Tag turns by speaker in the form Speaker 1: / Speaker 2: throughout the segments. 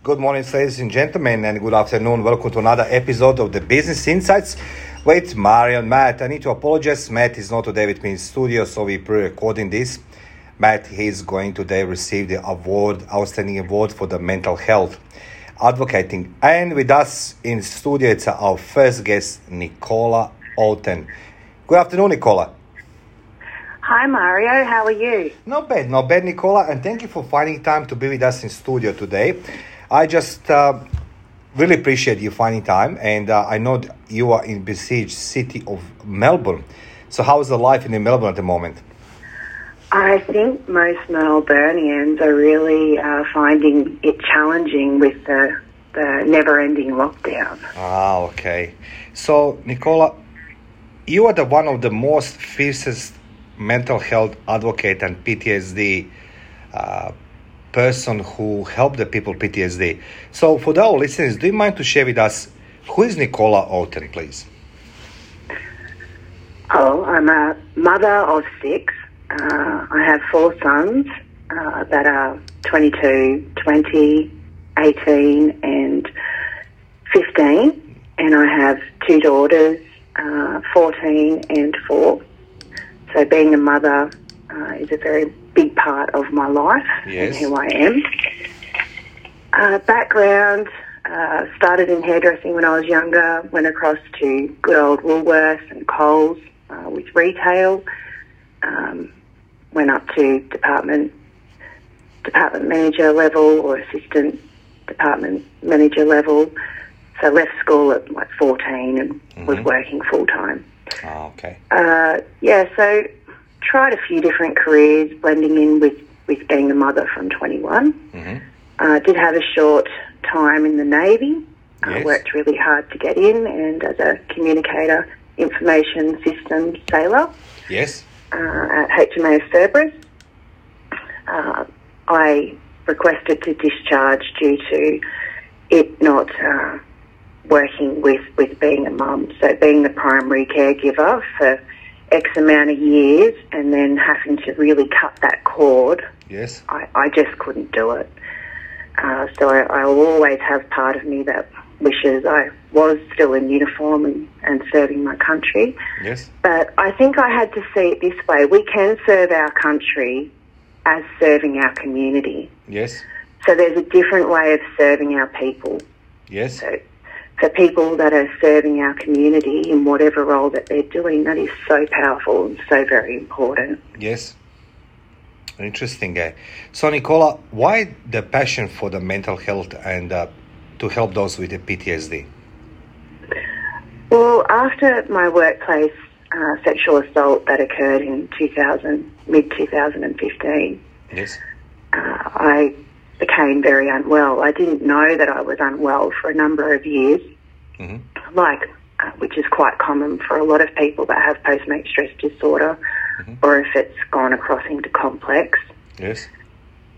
Speaker 1: Good morning, ladies and gentlemen, and good afternoon. Welcome to another episode of the Business Insights with Mario and Matt. I need to apologize. Matt is not today with me in studio, so we're pre-recording this. Matt is going today receive the award, outstanding award for the mental health advocating. And with us in studio, it's our first guest, Nicola Oaten. Good afternoon, Nicola.
Speaker 2: Hi, Mario. How are you?
Speaker 1: Not bad, not bad, Nicola. And thank you for finding time to be with us in studio today. I just uh, really appreciate you finding time, and uh, I know you are in besieged city of Melbourne. So, how is the life in Melbourne at the moment?
Speaker 2: I think most Melburnians are really uh, finding it challenging with the, the never-ending lockdown.
Speaker 1: Ah, okay. So, Nicola, you are the one of the most fiercest mental health advocate and PTSD uh, person who helped the people PTSD. So, for our listeners, do you mind to share with us who is Nicola Oaten, please?
Speaker 2: Oh, I'm a mother of six. Uh, I have four sons uh, that are 22, 20, 18, and 15. And I have two daughters, uh, 14 and 4. So being a mother uh, is a very big part of my life
Speaker 1: Yes.
Speaker 2: and who I am. Uh, background uh, started in hairdressing when I was younger, went across to good old Woolworths and Coles uh, with retail, um, went up to department department manager level or assistant department manager level. So left school at like 14 and was
Speaker 1: Mhm.
Speaker 2: working full time.
Speaker 1: Ah, okay.
Speaker 2: Uh, yeah, so tried a few different careers, blending in with, with being a mother from 21.
Speaker 1: hmm
Speaker 2: Uh, did have a short time in the Navy. Uh,
Speaker 1: Yes.
Speaker 2: worked really hard to get in, and as a communicator, information systems sailor
Speaker 1: Yes.
Speaker 2: uh, at HMAS Cerberus. Uh, I requested to discharge due to it not uh, working with, with being a mum. So being the primary caregiver for X amount of years and then having to really cut that cord,
Speaker 1: Yes.
Speaker 2: I, I just couldn't do it. Uh, so I, I will always have part of me that wishes I was still in uniform and, and serving my country.
Speaker 1: Yes.
Speaker 2: But I think I had to see it this way. We can serve our country as serving our community.
Speaker 1: Yes.
Speaker 2: So there's a different way of serving our people.
Speaker 1: Yes.
Speaker 2: So for people that are serving our community in whatever role that they're doing, that is so powerful and so very important.
Speaker 1: Yes. Interesting. eh? So, Nicola, why the passion for the mental health and uh, to help those with the PTSD?
Speaker 2: Well, after my workplace uh, sexual assault that occurred in 2000, mid 2015,
Speaker 1: Yes.
Speaker 2: uh, I became very unwell. I didn't know that I was unwell for a number of years,
Speaker 1: hmm
Speaker 2: like uh, which is quite common for a lot of people that have post-traumatic stress disorder, or if it's gone across into complex.
Speaker 1: Yes.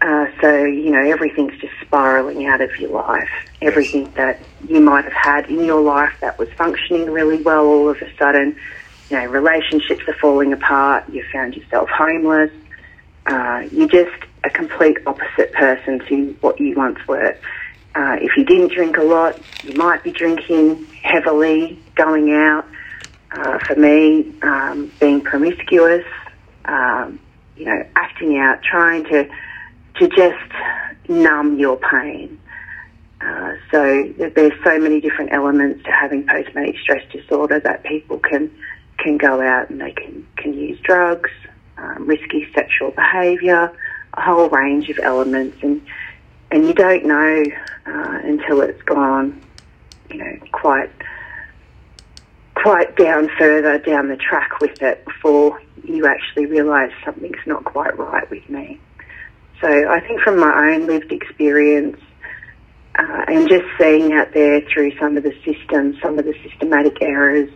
Speaker 2: Uh, so you know everything's just spiraling out of your life. Everything that you might have had in your life that was functioning really well, all of a sudden, you know, relationships are falling apart. You found yourself homeless. Uh, you're just a complete opposite person to what you once were. Uh, if you didn't drink a lot, you might be drinking heavily, going out. Uh, for me, um, being promiscuous, um, you know, acting out, trying to to just numb your pain. Uh, so there's so many different elements to having post-traumatic stress disorder that people can can go out and they can can use drugs, um, risky sexual behaviour, a whole range of elements, and and you don't know uh, until it's gone, you know, quite quite down further down the track with it before you actually realise something's not quite right with me. So I think from my own lived experience uh, and just seeing out there through some of the systems, some of the systematic errors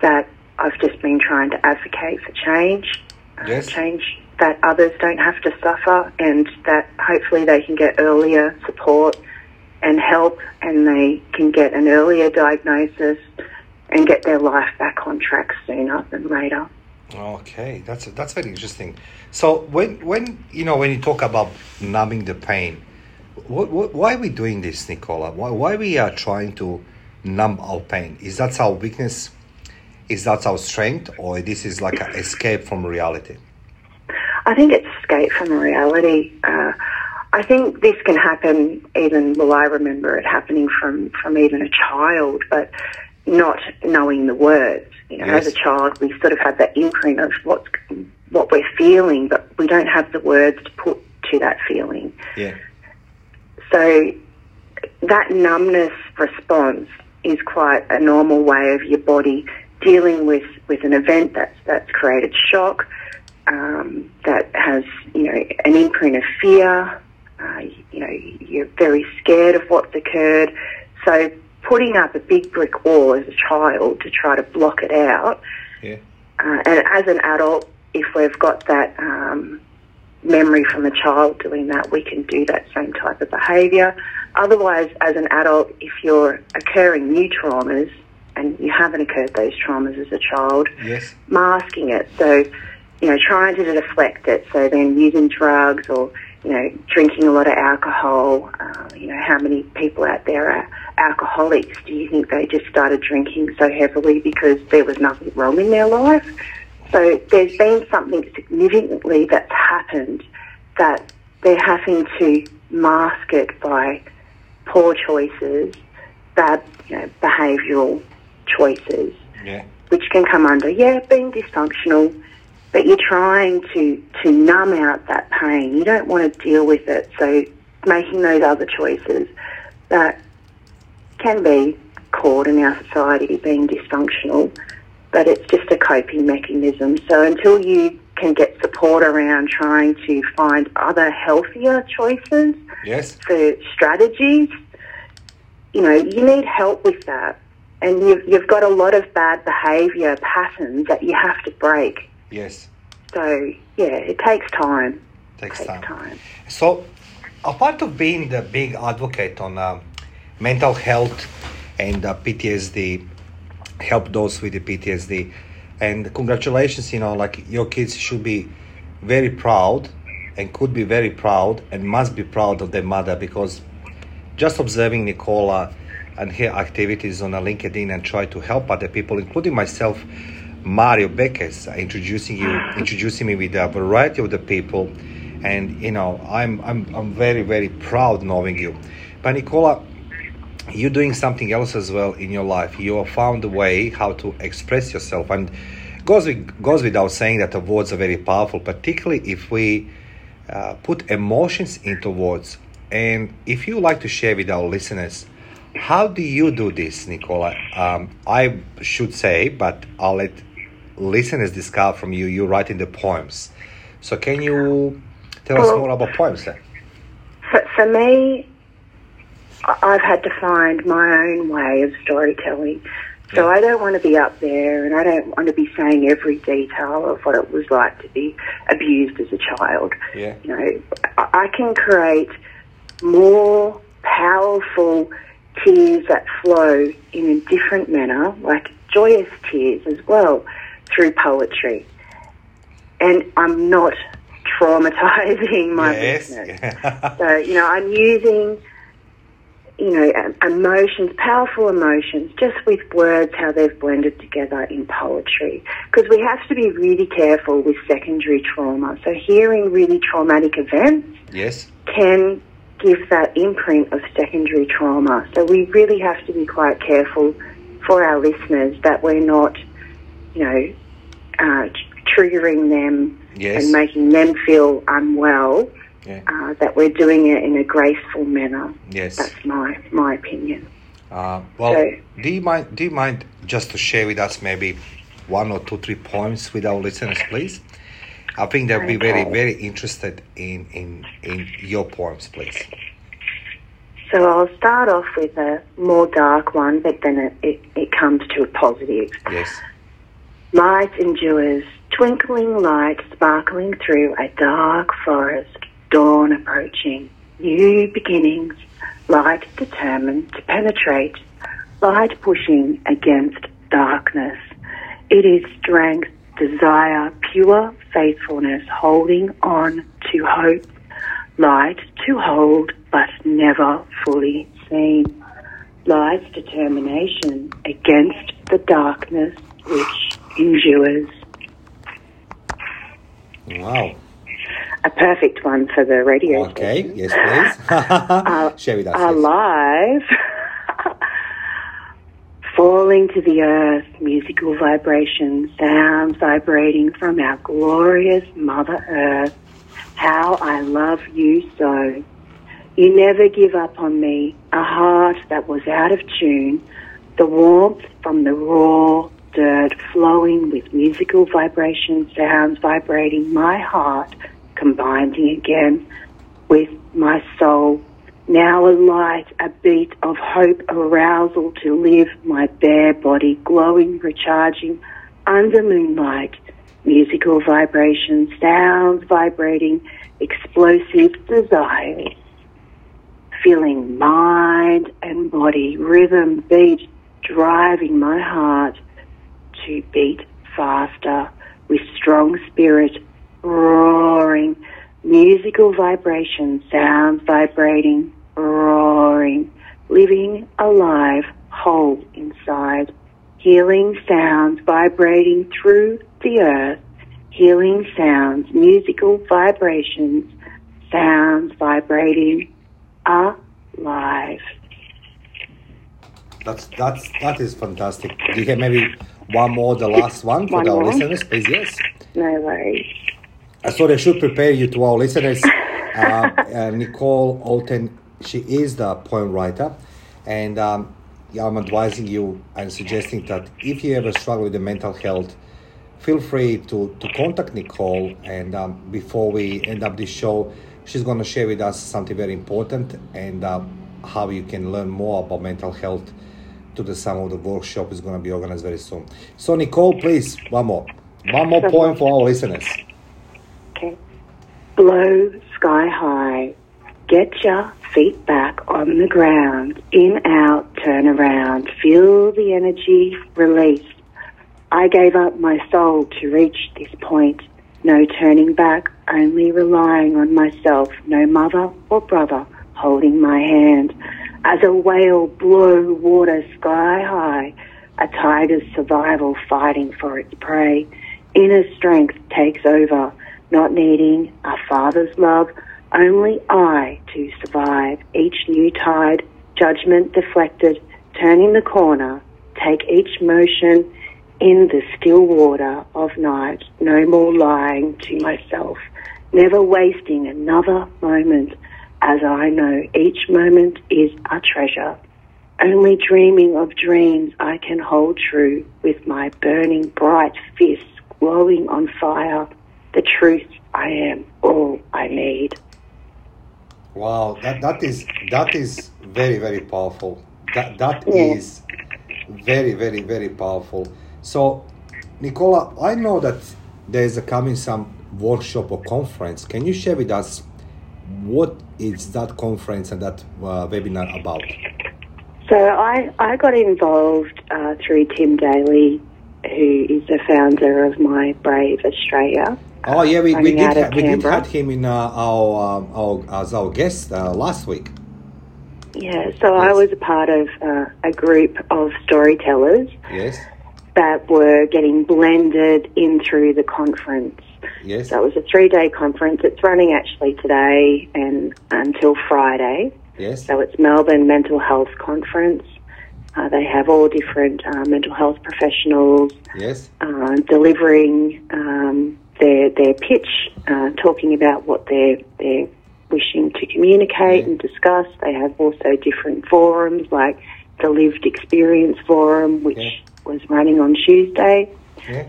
Speaker 2: that I've just been trying to advocate for change, uh, change that others don't have to suffer and that hopefully they can get earlier support and help and they can get an earlier diagnosis and get their life back on track sooner than later.
Speaker 1: Okay, that's that's very interesting. So when when you know when you talk about numbing the pain, what, what, why are we doing this, Nicola? Why, why we are trying to numb our pain? Is that our weakness? Is that our strength, or this is like an escape from reality?
Speaker 2: I think it's escape from reality. Uh, I think this can happen even, well, I remember it happening from, from even a child, but not knowing the words. You know,
Speaker 1: Yes.
Speaker 2: as a child, we sort of have that imprint of what's, what we're feeling, but we don't have the words to put to that feeling.
Speaker 1: Yeah.
Speaker 2: So that numbness response is quite a normal way of your body dealing with, with an event that's, that's created shock, um, that has, you know, an imprint of fear. Uh, you know, you're very scared of what's occurred. So putting up a big brick wall as a child to try to block it out
Speaker 1: Yeah.
Speaker 2: uh, and as an adult, if we've got that um, memory from a child doing that, we can do that same type of behaviour. Otherwise, as an adult, if you're occurring new traumas and you haven't occurred those traumas as a child,
Speaker 1: Yes.
Speaker 2: masking it. So, you know, trying to deflect it. So then using drugs or, you know, drinking a lot of alcohol. Uh, you know, how many people out there are alcoholics? Do you think they just started drinking so heavily because there was nothing wrong in their life? So there's been something significantly that's happened that they're having to mask it by poor choices, bad, you know, behavioural choices
Speaker 1: Yeah.
Speaker 2: which can come under, yeah, being dysfunctional, but you're trying to, to numb out that pain. You don't want to deal with it. So making those other choices that can be called in our society being dysfunctional, but it's just a coping mechanism. So until you can get support around trying to find other healthier choices
Speaker 1: Yes.
Speaker 2: for strategies, you know, you need help with that. And you've, you've got a lot of bad behaviour patterns that you have to break.
Speaker 1: Yes.
Speaker 2: So, yeah, it takes time.
Speaker 1: Takes
Speaker 2: takes
Speaker 1: time.
Speaker 2: time.
Speaker 1: So, apart of being the big advocate on um, mental health and uh, PTSD, help those with the PTSD, and congratulations, you know, like your kids should be very proud and could be very proud and must be proud of their mother because just observing Nicola and her activities on a LinkedIn and try to help other people, including myself, Mario Beckes, introducing you, introducing me with a variety of the people, and you know, I'm I'm I'm very very proud knowing you. But Nicola, you're doing something else as well in your life. You have found a way how to express yourself, and goes with, goes without saying that the words are very powerful, particularly if we uh, put emotions into words. And if you like to share with our listeners, how do you do this, Nicola? Um, I should say, but I'll let listeners discover from you. You write in the poems, so can you tell us
Speaker 2: Well-
Speaker 1: more about poems then?
Speaker 2: For, for me, I've had to find my own way of storytelling. So I don't want to be up there and I don't want to be saying every detail of what it was like to be abused as a child.
Speaker 1: Yeah.
Speaker 2: You know, I can create more powerful tears that flow in a different manner, like joyous tears as well, through poetry. And I'm not traumatizing my
Speaker 1: yes.
Speaker 2: listeners. So, you know, I'm using, you know, emotions, powerful emotions, just with words, how they've blended together in poetry. Because we have to be really careful with secondary trauma. So hearing really traumatic events
Speaker 1: yes.
Speaker 2: can give that imprint of secondary trauma. So we really have to be quite careful for our listeners that we're not, you know, uh, triggering them
Speaker 1: Yes.
Speaker 2: and making them feel unwell.
Speaker 1: Yeah.
Speaker 2: Uh, that we're doing it in a graceful manner.
Speaker 1: Yes.
Speaker 2: That's my my opinion.
Speaker 1: Uh, well,
Speaker 2: So-
Speaker 1: do you mind? Do you mind just to share with us maybe one or two, three points with our listeners, please? I think they'll be very, very interested in in in your poems, please.
Speaker 2: So I'll start off with a more dark one, but then it, it, it comes to a positive.
Speaker 1: Yes.
Speaker 2: Light endures, twinkling light sparkling through a dark forest, dawn approaching, new beginnings, light determined to penetrate, light pushing against darkness. It is strength, desire, pure faithfulness, holding on to hope. light to hold but never fully seen. Light's determination against the darkness which endures.
Speaker 1: Wow.
Speaker 2: A perfect one for the radio
Speaker 1: Okay,
Speaker 2: station.
Speaker 1: yes, please. Share with us. yes.
Speaker 2: alive, falling to the earth, musical vibrations, sounds vibrating from our glorious Mother Earth. How I love you so. You never give up on me, a heart that was out of tune, the warmth from the raw dirt flowing with musical vibration sounds vibrating my heart, combining again with my soul. Now a light, a beat of hope, arousal to live, my bare body glowing, recharging under moonlight. Musical vibration, sounds vibrating, explosive desires. Feeling mind and body, rhythm, beat, driving my heart to beat faster with strong spirit, roaring, musical vibration, sounds vibrating, roaring, living alive, whole inside, healing sounds vibrating through the earth, healing sounds, musical vibrations, sounds vibrating, alive.
Speaker 1: That's that's that is fantastic. Do you have maybe one more, the last one for
Speaker 2: One
Speaker 1: our
Speaker 2: more.
Speaker 1: listeners, please? Yes.
Speaker 2: No worries.
Speaker 1: I thought I should prepare you to our listeners. Uh, uh, Nicole Oaten, she is the poem writer, and um, I'm advising you and suggesting that if you ever struggle with the mental health, feel free to, to contact Nicole. And um, before we end up this show, she's going to share with us something very important and uh, how you can learn more about mental health to the some of the workshop is going to be organized very soon. So Nicole, please, one more. One more poem for our listeners.
Speaker 2: Okay. Blow sky high. Get your feet back on the ground. In, out, turn around. Feel the energy release. I gave up my soul to reach this point. No turning back, only relying on myself. No mother or brother holding my hand. As a whale blow water sky high, a tiger's survival fighting for its prey. Inner strength takes over, not needing a father's love, only I to survive. Each new tide, judgment deflected, turning the corner, take each motion in the still water of night. No more lying to myself, never wasting another moment, as I know each moment is a treasure. Only dreaming of dreams I can hold true with my burning bright fists glowing on fire. The truth I am all I need.
Speaker 1: Wow, that, that is that is very very powerful. That that
Speaker 2: Yeah.
Speaker 1: is very very very powerful. So, Nicola, I know that there is a coming some workshop or conference. Can you share with us what is that conference and that uh, webinar about?
Speaker 2: So I, I got involved uh, through Tim Daly, who is the founder of My Brave Australia.
Speaker 1: Oh yeah, we, we did ha- we did had him in uh, our, um, our as our guest uh, last week.
Speaker 2: Yeah, so I was a part of uh, a group of storytellers
Speaker 1: Yes,
Speaker 2: that were getting blended in through the conference.
Speaker 1: Yes,
Speaker 2: So it was a three day conference. It's running actually today and until Friday.
Speaker 1: yes,
Speaker 2: So it's Melbourne Mental Health Conference. Uh, they have all different uh, mental health professionals
Speaker 1: yes,
Speaker 2: uh, delivering um, their their pitch, uh, talking about what they're they're wishing to communicate
Speaker 1: Yeah.
Speaker 2: and discuss. They have also different forums like the Lived Experience Forum, which
Speaker 1: Yeah.
Speaker 2: was running on Tuesday.
Speaker 1: yeah,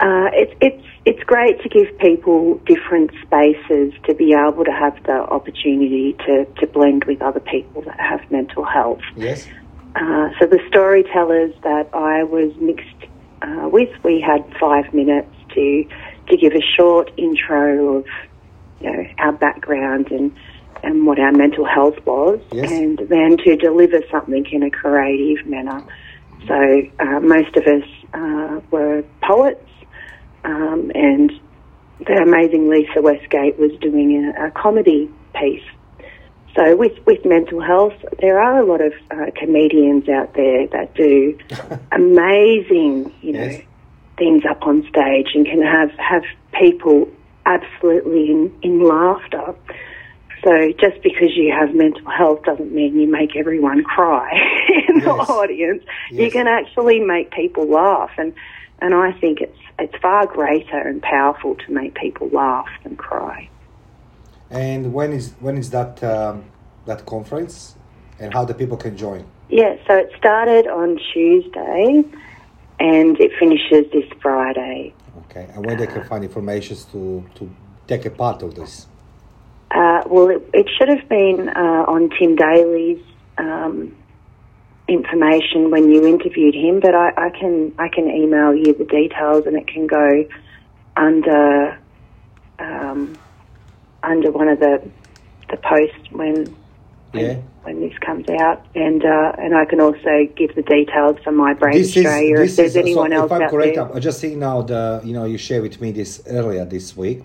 Speaker 2: Uh, it's it's it's great to give people different spaces to be able to have the opportunity to, to blend with other people that have mental health.
Speaker 1: yes,
Speaker 2: Uh, so the storytellers that I was mixed uh, with, we had five minutes to to give a short intro of you know our background and and what our mental health was,
Speaker 1: Yes.
Speaker 2: and then to deliver something in a creative manner. So uh, most of us uh, were poets, um, and the amazing Lisa Westgate was doing a, a comedy piece. So with, with mental health, there are a lot of uh, comedians out there that do amazing, you know,
Speaker 1: Yes.
Speaker 2: things up on stage and can have, have people absolutely in, in laughter. So just because you have mental health doesn't mean you make everyone cry in the
Speaker 1: Yes.
Speaker 2: audience. You can actually make people laugh, and and I think it's it's far greater and powerful to make people laugh than cry.
Speaker 1: And when is when is that um, that conference, and how the people can join?
Speaker 2: Yeah, so it started on Tuesday, and it finishes this Friday.
Speaker 1: Okay, and where they can find information to to take a part of this.
Speaker 2: Uh, well, it, it should have been uh, on Tim Daly's um, information when you interviewed him, but I, I can I can email you the details, and it can go under um, under one of the the posts when when,
Speaker 1: Yeah.
Speaker 2: when this comes out, and uh, and I can also give the details for My Brave
Speaker 1: This is
Speaker 2: Australia
Speaker 1: this
Speaker 2: if there's
Speaker 1: is
Speaker 2: anyone
Speaker 1: so
Speaker 2: else
Speaker 1: if I'm
Speaker 2: out
Speaker 1: correct,
Speaker 2: there.
Speaker 1: I'm just seeing now the you know you shared with me this earlier this week.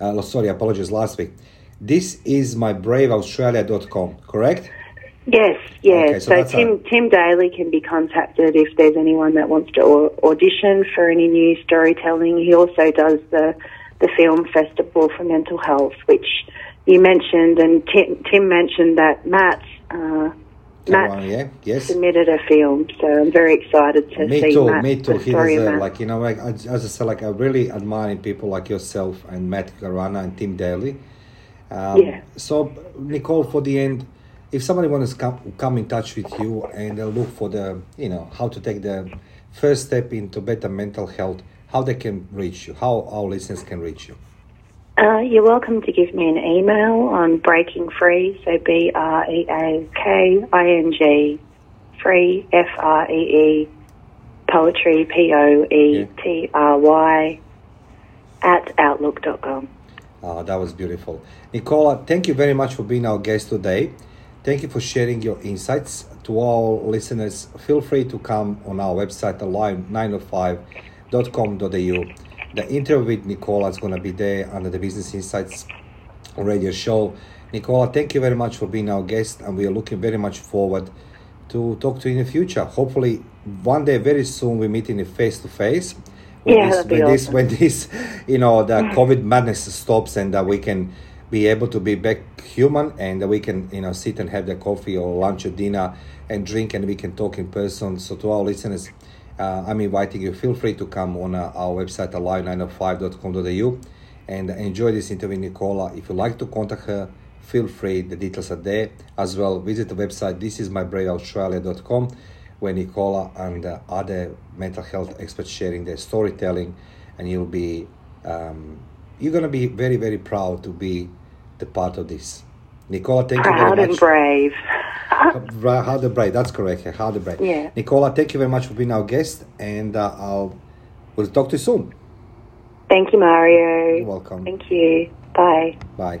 Speaker 1: Uh, sorry, apologies last week. This is my braveaustralia.com, correct?
Speaker 2: Yes, yeah.
Speaker 1: Okay, so
Speaker 2: so Tim
Speaker 1: a-
Speaker 2: Tim Daly can be contacted if there's anyone that wants to au- audition for any new storytelling. He also does the the film festival for mental health, which you mentioned, and Tim, Tim mentioned that Matt uh, Matt
Speaker 1: yeah, yes.
Speaker 2: submitted a film. So I'm very excited to
Speaker 1: Me
Speaker 2: see
Speaker 1: too,
Speaker 2: Matt,
Speaker 1: me too. He like you know, like I- as I said, like I really admire people like yourself and Matt Garana and Tim Daly. Um,
Speaker 2: Yeah.
Speaker 1: So Nicole, for the end, if somebody wants to come come in touch with you and uh, look for the you know how to take the first step into better mental health, how they can reach you, how our listeners can reach you.
Speaker 2: Uh, you're welcome to give me an email on Breaking Free, so B R E A K I N G, free F R E E, poetry P O E T R Y, at outlook.com.
Speaker 1: Oh, that was beautiful. Nicola, thank you very much for being our guest today. Thank you for sharing your insights. To all listeners, feel free to come on our website, alive905.com.au. The interview with Nicola is going to be there under the Business Insights radio show. Nicola, thank you very much for being our guest, and we are looking very much forward to talk to you in the future. Hopefully, one day, very soon, we meet in a face to face. When
Speaker 2: Yeah,
Speaker 1: this, when this, when this, you know, the COVID madness stops, and that we can be able to be back human, and we can, you know, sit and have the coffee or lunch or dinner and drink, and we can talk in person. So, to our listeners, uh, I'm inviting you. Feel free to come on uh, our website, alive905.com.au, and enjoy this interview, Nicola. If you like to contact her, feel free. The details are there as well. Visit the website. This is where Nicola and uh, other mental health experts sharing their storytelling, and you'll be um, you're gonna be very very proud to be the part of this. Nicola, thank you very
Speaker 2: Proud
Speaker 1: very
Speaker 2: and
Speaker 1: much.
Speaker 2: brave.
Speaker 1: How the brave, that's correct. How the brave.
Speaker 2: Yeah.
Speaker 1: Nicola, thank you very much for being our guest, and uh, I'll we'll talk to you soon.
Speaker 2: Thank you, Mario.
Speaker 1: You're welcome.
Speaker 2: Thank you. Bye.
Speaker 1: Bye.